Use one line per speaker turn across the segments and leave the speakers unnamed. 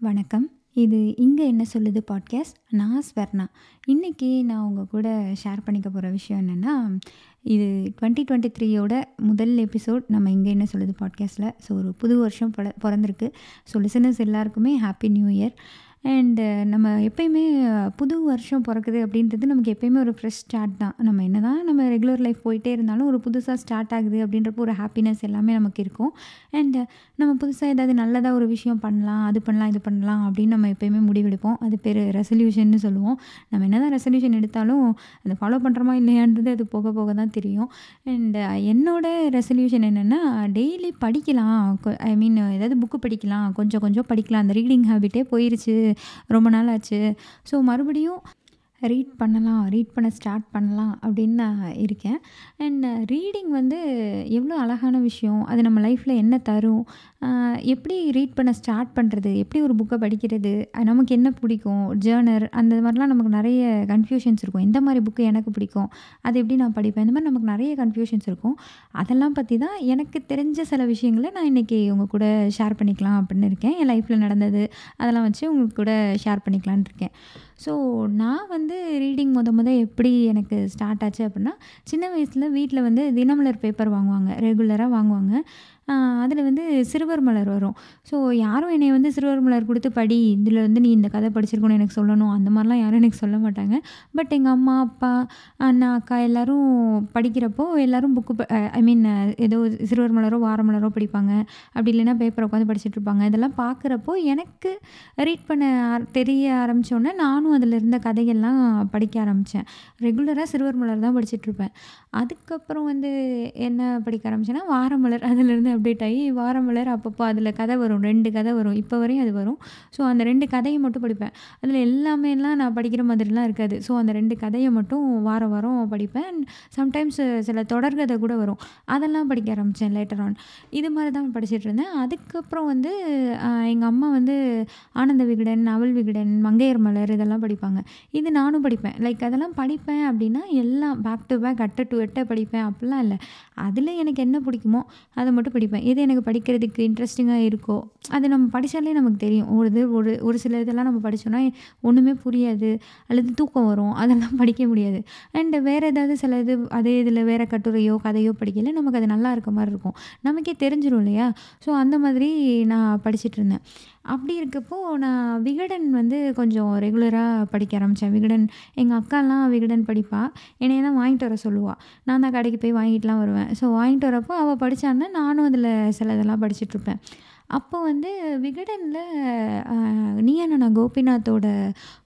வணக்கம். இது இங்கே என்ன சொல்லுது" பாட்காஸ்ட். நான் ஸ்வர்ணா. இன்னைக்கு நான் உங்கள் கூட ஷேர் பண்ணிக்க போகிற விஷயம் என்னென்னா இது 2023யோட முதல் எபிசோட் நம்ம இங்கே என்ன சொல்லுது" பாட்காஸ்ட்டில் ஸோ ஒரு புது வருஷம் பொல பொறந்திருக்கு. ஸோ லிசனர்ஸ் எல்லாருக்குமே ஹாப்பி நியூ இயர். அண்டு நம்ம எப்பயுமே புது வருஷம் பிறக்குது அப்படின்றது நமக்கு எப்பயுமே ஒரு ஃப்ரெஷ் ஸ்டார்ட் தான். நம்ம என்னதான் நம்ம ரெகுலர் லைஃப் போயிட்டே இருந்தாலும், ஒரு புதுசாக ஸ்டார்ட் ஆகுது அப்படின்றப்போ ஒரு ஹாப்பினஸ் எல்லாமே நமக்கு இருக்கும். அண்டு நம்ம புதுசாக ஏதாவது நல்லதாக ஒரு விஷயம் பண்ணலாம், அது பண்ணலாம், இது பண்ணலாம் அப்படின்னு நம்ம எப்பயுமே முடிவெடுப்போம். அது பேர் ரெசல்யூஷன்னு சொல்லுவோம். நம்ம என்ன தான் ரெசல்யூஷன் எடுத்தாலும், அதை ஃபாலோ பண்ணுறோமா இல்லையான்றது அது போக போக தான் தெரியும். அண்டு என்னோட ரெசல்யூஷன் என்னென்னா டெய்லி படிக்கலாம். ஐ மீன் ஏதாவது புக்கு படிக்கலாம். கொஞ்சம் கொஞ்சம் படிக்கலாம். அந்த ரீடிங் ஹேபிட்டே போயிருச்சு. ரொம்ப நாள் ஆச்சு. ஸோ மறுபடியும் ரீட் பண்ணலாம், ரீட் பண்ண ஸ்டார்ட் பண்ணலாம் அப்படின்னு நான் இருக்கேன். அண்ட் ரீடிங் வந்து எவ்வளோ அழகான விஷயம். அது நம்ம லைஃப்பில் என்ன தரும்? எப்படி ரீட் பண்ண ஸ்டார்ட் பண்ணுறது எப்படி ஒரு புக்கை படிக்கிறது? நமக்கு என்ன பிடிக்கும்? ஜேர்னர் அந்த மாதிரிலாம் நமக்கு நிறைய கன்ஃப்யூஷன்ஸ் இருக்கும். எந்த மாதிரி புக்கு எனக்கு பிடிக்கும்? அது எப்படி நான் படிப்பேன்? இந்த மாதிரி நமக்கு நிறைய கன்ஃப்யூஷன்ஸ் இருக்கும். அதெல்லாம் பற்றி தான் எனக்கு தெரிஞ்ச சில விஷயங்கள நான் இன்னைக்கு உங்கள் கூட ஷேர் பண்ணிக்கலாம் அப்படின்னு இருக்கேன். என் லைஃப்பில் நடந்தது, அதெல்லாம் வச்சு உங்கள் கூட ஷேர் பண்ணிக்கலான்னு இருக்கேன். ஸோ நான் வந்து ரீடிங் மொதல் மொதல் எப்படி எனக்கு ஸ்டார்ட் ஆச்சு அப்படின்னா, சின்ன வயசில் வீட்டில் வந்து தினமலர் பேப்பர் வாங்குவாங்க. ரெகுலராக வாங்குவாங்க. அதில் வந்து சிறுவர் மலர் வரும். ஸோ யாரும் என்னை வந்து சிறுவர் மலர் கொடுத்து படி, இதில் வந்து நீ இந்த கதை படிச்சிருக்கணும் எனக்கு சொல்லணும். அந்த மாதிரிலாம் யாரும் எனக்கு சொல்ல மாட்டாங்க. பட் எங்கள் அம்மா, அப்பா, அண்ணா, அக்கா எல்லோரும் படிக்கிறப்போ எல்லாரும் புக்கு ஐ மீன் ஏதோ சிறுவர் மலரோ, வார மலரோ படிப்பாங்க. அப்படி இல்லைன்னா பேப்பரை உட்காந்து படிச்சுட்ருப்பாங்க. இதெல்லாம் பார்க்குறப்போ எனக்கு ரீட் பண்ண தெரிய ஆரம்பித்தோடனே நானும் அதில் இருந்த கதைகள்லாம் படிக்க ஆரம்பித்தேன் ரெகுலராக சிறுவர் மலர் தான் படிச்சுட்ருப்பேன். அதுக்கப்புறம் வந்து என்ன படிக்க ஆரம்பிச்சேன்னா, வாரமலர் அதிலிருந்து அப்டேட் ஆகி வாரம் வளர அப்பப்போ அதில் கதை வரும். ரெண்டு கதை வரும். இப்போ வரையும் அது வரும். ஸோ அந்த ரெண்டு கதையை மட்டும் படிப்பேன். அதில எல்லாமேலாம் நான் படிக்கிற மாதிரிலாம் இருக்காது. ஸோ அந்த ரெண்டு கதையை மட்டும் வாரம் வாரம் படிப்பேன். சம்டைம்ஸ் சில தொடர்கதை கூட வரும். அதெல்லாம் படிக்க ஆரம்பித்தேன் லேட்டர் ஆன். இது மாதிரி தான் படிச்சுட்ருந்தேன். அதுக்கப்புறம் வந்து எங்கள் அம்மா வந்து ஆனந்த விகடன், அவல் விகடன், மங்கையர் மலர் இதெல்லாம் படிப்பாங்க. இது நானும் படிப்பேன். லைக் அதெல்லாம் படிப்பேன் அப்படின்னா, எல்லாம் பேக் டு பேக் அட்ட டு எட்ட படிப்பேன் அப்படிலாம் இல்லை அதில் எனக்கு என்ன பிடிக்குமோ, அதை மட்டும் படிப்பேன். எது எனக்கு படிக்கிறதுக்கு இன்ட்ரெஸ்டிங்காக இருக்கோ, அது நம்ம படிச்சாலே நமக்கு தெரியும். ஒரு இது ஒரு ஒரு சில இதெல்லாம் நம்ம படித்தோன்னா ஒன்றுமே புரியாது. அல்லது தூக்கம் வரும். அதெல்லாம் படிக்க முடியாது. அண்ட் வேறு ஏதாவது சில இது அதே இதில் வேறு கட்டுரையோ, கதையோ படிக்கல நமக்கு அது நல்லா இருக்க மாதிரி இருக்கும். நமக்கே தெரிஞ்சிடும் இல்லையா? ஸோ அந்த மாதிரி நான் படிச்சுட்ருந்தேன். அப்படி இருக்கப்போ நான் விகடன் வந்து கொஞ்சம் ரெகுலராக படிக்க ஆரம்பித்தேன் விகடன் எங்கள் அக்காலாம் விகடன் படிப்பா. என்னைய தான் வாங்கிட்டு வர சொல்லுவாள் நான் தான் கடைக்கு போய் வாங்கிட்டுலாம் வருவேன். ஸோ வாங்கிட்டு வரப்போ அவள் படிச்சான்னா, நானும் அதில சிலதெல்லாம் படிச்சுட்ருப்பேன். அப்போ வந்து விகடனில் அ கோபிநாத்தோட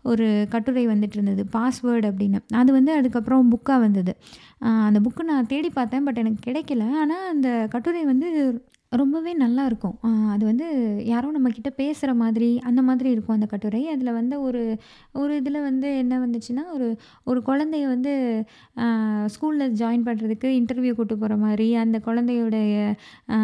ஒரு கட்டுரை வந்துட்டுருந்தது. பாஸ்வேர்டு அப்படின்னு. அது வந்து அதுக்கப்புறம் புக்காக வந்தது. அந்த புக்கு நான் தேடி பார்த்தேன். பட் எனக்கு கிடைக்கல. ஆனால் அந்த கட்டுரை வந்து ரொம்பவே நல்லாயிருக்கும். அ அது வந்து யாரோ நம்மகிட்ட பேசுற மாதிரி, அந்த மாதிரி இருக்கும் அந்த கட்டுரை. அதில வந்து ஒரு ஒரு இதில வந்து என்ன வந்துச்சுன்னா, ஒரு ஒரு குழந்தைய வந்து அ ஸ்கூல்ல ஜாயின் பண்றதுக்கு இன்டர்வியூ கூட்டு போற மாரி, அந்த குழந்தையுடைய அ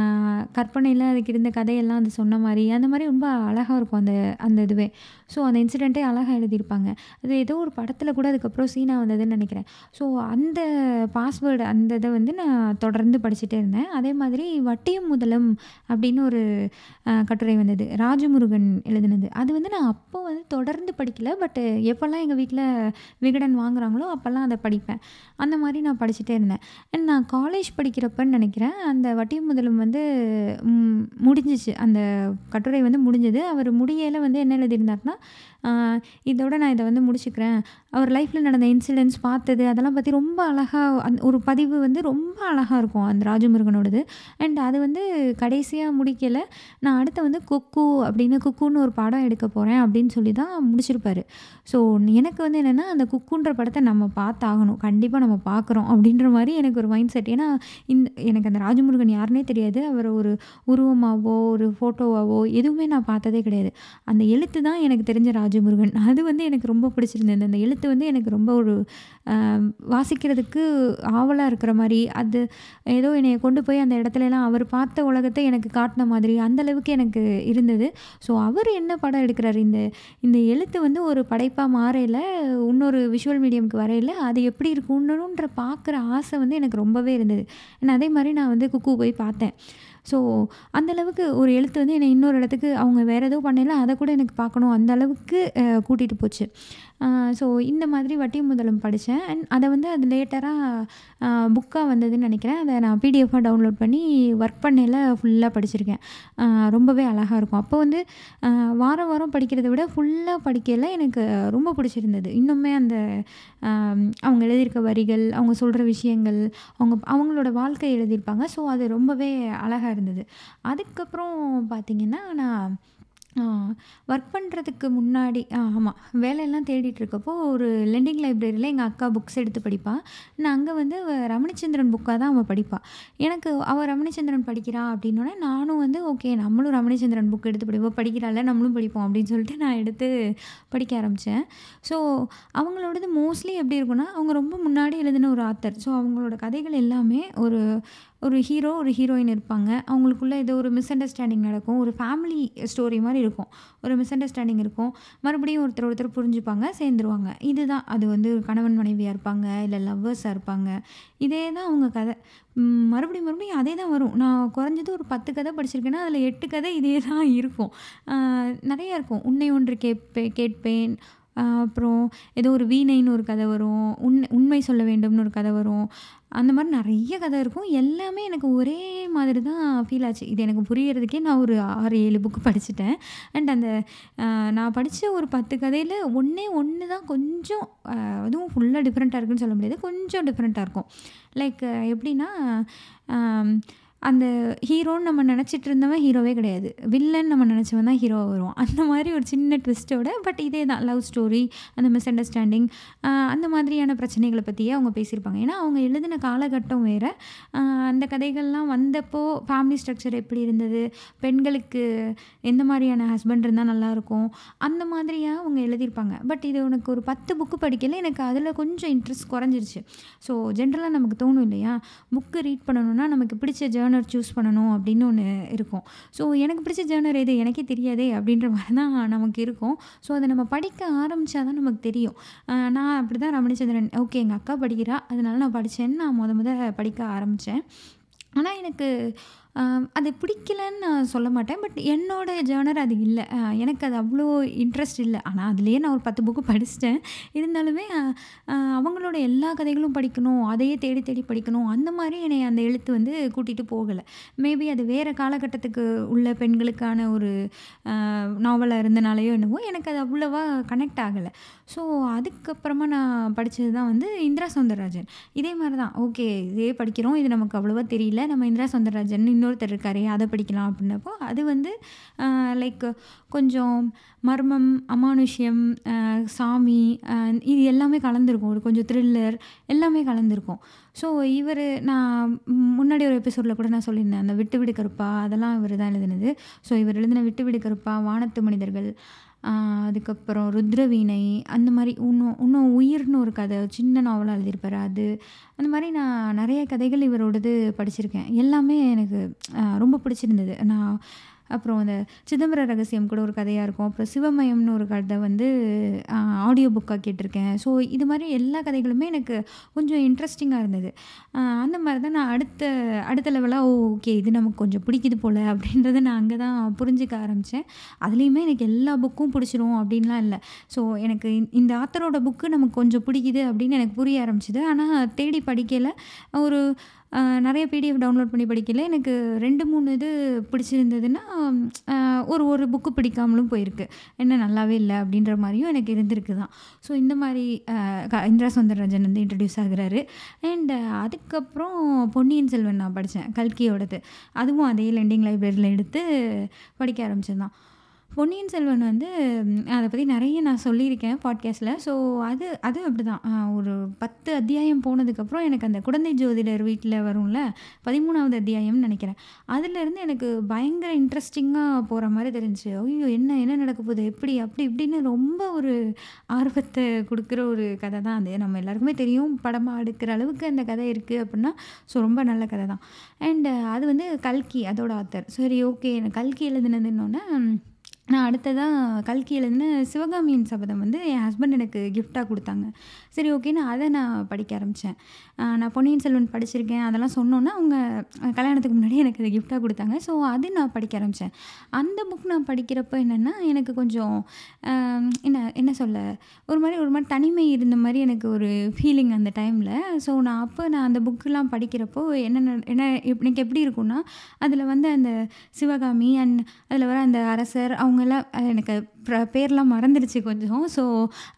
கற்பனையில அதுக்கு இருந்த கதையெல்லாம் அது சொன்ன மாரி, அந்த மாரி ரொம்ப அழகா இருக்கும் அந்த அந்த இதுவே. ஸோ அந்த இன்சிடென்ட்டே அழகா எழுதியிருப்பாங்க. அது ஏதோ ஒரு படத்தில கூட அதுக்கப்புறம் சீனா வந்ததுன்னு நினைக்கிறேன் ஸோ அந்த பாஸ்வேர்டு அந்த இத வந்து நான் தொடர்ந்து படிச்சுட்டே இருந்தேன். அதே மாதிரி வட்டியும் முதலும் அப்படின்னு ஒரு கட்டுரை வந்தது. ராஜமுருகன் எழுதினது. அது வந்து நான் அப்போ வந்து தொடர்ந்து படிக்கல. பட்டு எப்போல்லாம் எங்கள் வீட்டில் விகடன் வாங்குறாங்களோ, அப்போல்லாம் அதை படிப்பேன். அந்த மாதிரி நான் படிச்சுட்டே இருந்தேன். அண்ட் நான் காலேஜ் படிக்கிறப்பன்னு நினைக்கிறேன் அந்த வட்டி முதலும் வந்து முடிஞ்சிச்சு முடிஞ்சுச்சு. அந்த கட்டுரை வந்து முடிஞ்சது. அவர் முடியல வந்து என்ன எழுதியிருந்தார்னா இதோட நான் இதை வந்து முடிச்சுக்கிறேன். அவர் லைஃப்பில் நடந்த இன்சிடென்ட்ஸ் பார்த்தது, அதெல்லாம் பற்றி ரொம்ப அழகாக அந் ஒரு பதிவு வந்து ரொம்ப அழகாக இருக்கும். அந்த ராஜமுருகனோடது. அண்ட் அது வந்து கடைசியாக முடிக்கலை நான் அடுத்து வந்து குக்கு அப்படின்னு குக்குன்னு ஒரு படம் எடுக்க போகிறேன் அப்படின்னு சொல்லி தான் முடிச்சிருப்பாரு. ஸோ எனக்கு வந்து என்னென்னா அந்த குக்குன்ற படத்தை நம்ம பார்த்தாகணும். கண்டிப்பாக நம்ம பார்க்குறோம் அப்படின்ற மாதிரி எனக்கு ஒரு மைண்ட் செட். ஏன்னா, இந்த எனக்கு அந்த ராஜமுருகன் யாருன்னே தெரியாது. அவர் ஒரு உருவமாகவோ ஒரு ஃபோட்டோவாவோ எதுவுமே நான் பார்த்ததே கிடையாது. அந்த எழுத்து தான் எனக்கு தெரிஞ்ச ராஜமுருகன். அது வந்து எனக்கு ரொம்ப பிடிச்சிருந்தது. அந்த எழுத்து வந்து எனக்கு ரொம்ப ஒரு வாசிக்கிறதுக்கு ஆவலாக இருக்கிற மாதிரி அது ஏதோ என்னை கொண்டு போய் அந்த இடத்துலலாம் அவர் பார்த்த உலகத்தை எனக்கு காட்டின மாதிரி, அந்தளவுக்கு எனக்கு இருந்தது. ஸோ அவர் என்ன படம் எடுக்கிறார் இந்த இந்த எழுத்து வந்து ஒரு படைப்பாக மாறையில் இன்னொரு விஷுவல் மீடியம்க்கு வரையில் அது எப்படி இருக்கும்ன்ற பார்க்குற ஆசை வந்து எனக்கு ரொம்பவே இருந்தது. நான் அதே மாதிரி நான் வந்து குக்கு போய் பார்த்தேன். ஸோ அந்தளவுக்கு ஒரு எழுத்து வந்து என்னை இன்னொரு இடத்துக்கு அவங்க வேறு ஏதோ பண்ணல அதை கூட எனக்கு பார்க்கணும் அந்த அளவுக்கு கூட்டிகிட்டு போச்சு ஸோ இந்த மாதிரி வட்டி முதலும் படித்தேன் அண்ட் அதை வந்து அது லேட்டராக புக்காக வந்ததுன்னு நினைக்கிறேன். அதை நான் பிடிஎஃபாக டவுன்லோட் பண்ணி ஒர்க் பண்ணையில் ஃபுல்லாக படிச்சிருக்கேன். ரொம்பவே அழகாக இருக்கும். அப்போ வந்து வாரம் வாரம் படிக்கிறத விட ஃபுல்லாக படிக்கையில் எனக்கு ரொம்ப பிடிச்சிருந்தது. இன்னுமே அந்த அவங்க எழுதியிருக்க வரிகள் அவங்க சொல்கிற விஷயங்கள் அவங்க அவங்களோட வாழ்க்கை எழுதியிருப்பாங்க. ஸோ அது ரொம்பவே அழகாக இருந்தது. அதுக்கப்புறம் பார்த்திங்கன்னா நான் ஒர்க் பண்ணுறதுக்கு முன்னாடி ஆமாம் வேலையெல்லாம் தேடிட்டு இருக்கப்போ ஒரு லெண்டிங் லைப்ரரியில் எங்கள் அக்கா புக்ஸ் எடுத்து படிப்பாள் நான் அங்கே வந்து ரமணிச்சந்திரன் புக்காக தான் அவள் படிப்பாள் எனக்கு அவள் ரமணிச்சந்திரன் படிக்கிறா அப்படின்னோடனே நானும் வந்து ஓகே நம்மளும் ரமணிச்சந்திரன் புக் எடுத்து படிப்போம். படிக்கிறாள் நம்மளும் படிப்போம். அப்படின்னு சொல்லிட்டு நான் எடுத்து படிக்க ஆரம்பித்தேன் ஸோ அவங்களோடது மோஸ்ட்லி எப்படி இருக்குன்னா அவங்க ரொம்ப முன்னாடி எழுதின ஒரு ஆத்தர் ஸோ அவங்களோட கதைகள் எல்லாமே ஒரு ஒரு ஹீரோ ஒரு ஹீரோயின் இருப்பாங்க. அவங்களுக்குள்ள ஏதோ ஒரு மிஸ் அண்டர்ஸ்டாண்டிங் நடக்கும். ஒரு ஃபேமிலி ஸ்டோரி மாதிரி இருக்கும். ஒரு மிஸ் அண்டர்ஸ்டாண்டிங் இருக்கும். மறுபடியும் ஒருத்தர் ஒருத்தர் புரிஞ்சுப்பாங்க சேர்ந்துருவாங்க. இதுதான். அது வந்து கணவன் மனைவியாக இருப்பாங்க இல்லை லவ்வர்ஸாக இருப்பாங்க. இதே தான் அவங்க கதை. மறுபடியும் மறுபடியும் அதே தான் வரும். நான் குறைஞ்சது ஒரு பத்து கதை படிச்சிருக்கேன்னா அதில் எட்டு கதை இதே தான் இருக்கும். நிறையா இருக்கும். உன்னை ஒன்று கேட்பே கேட்பேன். அப்புறம் ஏதோ ஒரு வீணைன்னு ஒரு கதை வரும். உண் உண்மை சொல்ல வேண்டும்னு ஒரு கதை வரும். அந்த மாதிரி நிறைய கதை இருக்கும். எல்லாமே எனக்கு ஒரே மாதிரி தான் ஃபீல் ஆச்சு. இது எனக்கு புரியறதுக்கே நான் ஒரு ஆறு ஏழு புக்கு படிச்சுட்டேன். அண்ட் அந்த நான் படித்த ஒரு பத்து கதையில் ஒன்றே ஒன்று தான் கொஞ்சம் அதுவும் ஃபுல்லாக டிஃப்ரெண்ட்டாக இருக்குன்னு சொல்ல முடியாது. கொஞ்சம் டிஃப்ரெண்ட்டாக இருக்கும். லைக் எப்படின்னா அந்த ஹீரோன்னு நம்ம நினச்சிட்டு இருந்தவன் ஹீரோவே கிடையாது. வில்லன் நம்ம நினச்சவன் தான் ஹீரோவாக வரும் அந்த மாதிரி ஒரு சின்ன ட்விஸ்ட்டோட பட் இதே தான் லவ் ஸ்டோரி அந்த மிஸ் அண்டர்ஸ்டாண்டிங் அந்த மாதிரியான பிரச்சனைகளை பற்றியே அவங்க பேசியிருப்பாங்க. ஏன்னா அவங்க எழுதின காலகட்டம் வேறு. அந்த கதைகள்லாம் வந்தப்போ ஃபேமிலி ஸ்ட்ரக்சர் எப்படி இருந்தது? பெண்களுக்கு எந்த மாதிரியான ஹஸ்பண்ட் இருந்தால் நல்லாயிருக்கும் அந்த மாதிரியாக அவங்க எழுதியிருப்பாங்க. பட் இது உனக்கு ஒரு பத்து புக்கு படிக்கல எனக்கு அதில் கொஞ்சம் இன்ட்ரெஸ்ட் குறைஞ்சிருச்சு. ஸோ ஜென்ரலாக நமக்கு தோணும் இல்லையா? புக்கு ரீட் பண்ணணுன்னா நமக்கு பிடிச்ச ஜேர்னல் ஜேர்னர் சூஸ் பண்ணணும் அப்படின்னு ஒன்று இருக்கும். ஸோ எனக்கு பிடிச்ச ஜேர்னர் எது? எனக்கே தெரியாதே அப்படின்ற மாதிரி தான் நமக்கு இருக்கும். ஸோ அதை நம்ம படிக்க ஆரம்பித்தா தான் நமக்கு தெரியும். நான் அப்படி தான் ரமணிச்சந்திரன். ஓகே எங்கள் அக்கா படிக்கிறா. அதனால நான் படித்தேன்னு நான் முத முத படிக்க ஆரம்பித்தேன் ஆனால் எனக்கு அது பிடிக்கலன்னு நான் சொல்ல மாட்டேன். பட் என்னோடய ஜேர்னர் அது இல்லை. எனக்கு அது அவ்வளோ இன்ட்ரெஸ்ட் இல்லை. ஆனால் அதுலேயே நான் ஒரு பத்து புக்கு படிச்சிட்டேன். இருந்தாலுமே அவங்களோட எல்லா கதைகளும் படிக்கணும். அதையே தேடி தேடி படிக்கணும். அந்த மாதிரி என்னை அந்த எழுத்து வந்து கூட்டிகிட்டு போகலை. மேபி அது வேறு காலகட்டத்துக்கு உள்ள பெண்களுக்கான ஒரு நாவலாக இருந்தனாலேயோ என்னவோ எனக்கு அது அவ்வளோவா கனெக்ட் ஆகலை. ஸோ அதுக்கப்புறமா நான் படித்தது தான் வந்து இந்திரா சௌந்தரராஜன் இதே மாதிரி தான். ஓகே இதே படிக்கிறோம். இது நமக்கு அவ்வளோவா தெரியல. நம்ம இந்திரா சௌந்தரராஜன் இன்னொருத்தர் இருக்காரே அதை படிக்கலாம் அப்படின்னப்போ அது வந்து லைக் கொஞ்சம் மர்மம் அமானுஷ்யம் சாமி இது எல்லாமே கலந்துருக்கும். ஒரு கொஞ்சம் த்ரில்லர் எல்லாமே கலந்துருக்கும். ஸோ இவர் நான் முன்னாடி ஒரு எபிசோடில் கூட நான் சொல்லியிருந்தேன் அந்த விட்டு விடு கருப்பா அதெல்லாம் இவர் தான் எழுதினது. ஸோ இவர் எழுதின விட்டு விடு கருப்பா வானத்து மனிதர்கள் அதுக்கப்புறம் ருத்ரவீணை அந்த மாதிரி இன்னும் இன்னும் உயிர்னு ஒரு கதை சின்ன நாவலாக எழுதியிருப்பார் அது. அந்த மாதிரி நான் நிறைய கதைகள் இவரோடது படிச்சிருக்கேன். எல்லாமே எனக்கு ரொம்ப பிடிச்சிருந்தது. நான் அப்புறம் அந்த சிதம்பர ரகசியம் கூட ஒரு கதையாக இருக்கும். அப்புறம் சிவமயம்னு ஒரு கதை வந்து ஆடியோ புக்காக கேட்டிருக்கேன். ஸோ இது மாதிரி எல்லா கதைகளுமே எனக்கு கொஞ்சம் இன்ட்ரெஸ்டிங்காக இருந்தது. அந்த மாதிரி தான் நான் அடுத்த அடுத்த லெவலாக ஓ ஓகே இது நமக்கு கொஞ்சம் பிடிக்குது போல் அப்படின்றத நான் அங்கே தான் புரிஞ்சிக்க ஆரம்பித்தேன் அதுலேயுமே எனக்கு எல்லா புக்கும் பிடிச்சிரும் அப்படின்லாம் இல்லை. ஸோ எனக்கு இந்த ஆத்தரோட புக்கு நமக்கு கொஞ்சம் பிடிக்குது அப்படின்னு எனக்கு புரிய ஆரம்பிச்சிது. ஆனால் தேடி படிக்கலை. ஒரு நிறைய பிடிஎஃப் டவுன்லோட் பண்ணி படிக்கல. எனக்கு ரெண்டு மூணு இது பிடிச்சிருந்ததுன்னா ஒரு ஒரு புக்கு பிடிக்காமலும் போயிருக்கு. என்ன நல்லாவே இல்லை அப்படின்ற மாதிரியும் எனக்கு இருந்திருக்கு தான். ஸோ இந்த மாதிரி இந்திரா சுந்தரராஜன் வந்து இன்ட்ரடியூஸ் ஆகுறாரு. அண்ட் அதுக்கப்புறம் பொன்னியின் செல்வன் நான் படித்தேன் கல்கியோடது. அதுவும் அதே லெண்டிங் லைப்ரரியில் எடுத்து படிக்க ஆரம்பிச்சது தான். பொன்னியின் செல்வன் வந்து அதை பற்றி நிறைய நான் சொல்லியிருக்கேன் பாட்காஸ்ட்டில் ஸோ அது அது அப்படி தான் ஒரு பத்து அத்தியாயம் போனதுக்கப்புறம் எனக்கு அந்த குழந்தை ஜோதிடர் வீட்டில் வரும்ல பதிமூணாவது அத்தியாயம்னு நினைக்கிறேன். அதுலேருந்து எனக்கு பயங்கர இன்ட்ரெஸ்டிங்காக போகிற மாதிரி தெரிஞ்சு ஐயோ என்ன என்ன நடக்க போகுது? எப்படி அப்படி இப்படின்னு ரொம்ப ஒரு ஆர்வத்தை கொடுக்குற ஒரு கதை தான் அது. நம்ம எல்லாருக்குமே தெரியும் படமாக எடுக்கிற அளவுக்கு அந்த கதை இருக்குது அப்படின்னா ஸோ ரொம்ப நல்ல கதை தான். அண்டு அது வந்து கல்கி அதோட ஆத்தர் சரி ஓகே கல்கி எழுதுனதுன்னொன்னே நான் அடுத்ததாக கல்கியிலேருந்து சிவகாமியின் சபதம் வந்து என் ஹஸ்பண்ட் எனக்கு கிஃப்டாக கொடுத்தாங்க. சரி ஓகேன்னு அதை நான் படிக்க ஆரம்பித்தேன் நான் பொன்னியின் செல்வன் படிச்சிருக்கேன். அதெல்லாம் சொன்னோன்னா அவங்க கல்யாணத்துக்கு முன்னாடி எனக்கு அதை கிஃப்டாக கொடுத்தாங்க. ஸோ அது நான் படிக்க ஆரம்பித்தேன் அந்த புக் நான் படிக்கிறப்போ என்னென்னா எனக்கு கொஞ்சம் என்ன என்ன சொல்ல ஒரு மாதிரி ஒரு மாதிரி தனிமை இருந்த மாதிரி எனக்கு ஒரு ஃபீலிங் அந்த டைமில் ஸோ நான் அப்போ நான் அந்த புக்கெலாம் படிக்கிறப்போ என்ன என்ன எனக்கு எப்படி இருக்கும்னா அதில் வந்து அந்த சிவகாமி அண்ட் அதில் வர அந்த அரசர் அவங்க அவங்கெல்லாம் எனக்கு பேர்லாம் மறந்துடுச்சு கொஞ்சம். ஸோ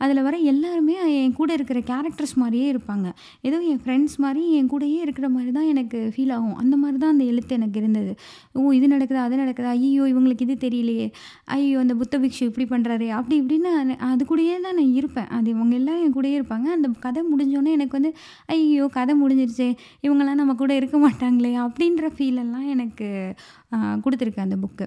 அதில் வர எல்லாருமே என் கூட இருக்கிற கேரக்டர்ஸ் மாதிரியே இருப்பாங்க. ஏதோ என் ஃப்ரெண்ட்ஸ் மாதிரி என் கூடயே இருக்கிற மாதிரி தான் எனக்கு ஃபீல் ஆகும். அந்த மாதிரி தான் அந்த எழுத்து எனக்கு இருந்தது. ஓ இது நடக்குதா அது நடக்குதா? ஐயோ இவங்களுக்கு இது தெரியலையே. ஐயோ அந்த புத்த பிக்ஷு இப்படி பண்ணுறாரு அப்படி இப்படின்னு அது கூடயே தான் நான் இருப்பேன். அது இவங்க எல்லாம் என் கூடயே இருப்பாங்க. அந்த கதை முடிஞ்சோடனே எனக்கு வந்து ஐயோ கதை முடிஞ்சிருச்சே. இவங்கெல்லாம் நம்ம கூட இருக்க மாட்டாங்களே. அப்படின்ற ஃபீலெல்லாம் எனக்கு கொடுத்துருக்கு அந்த புக்கு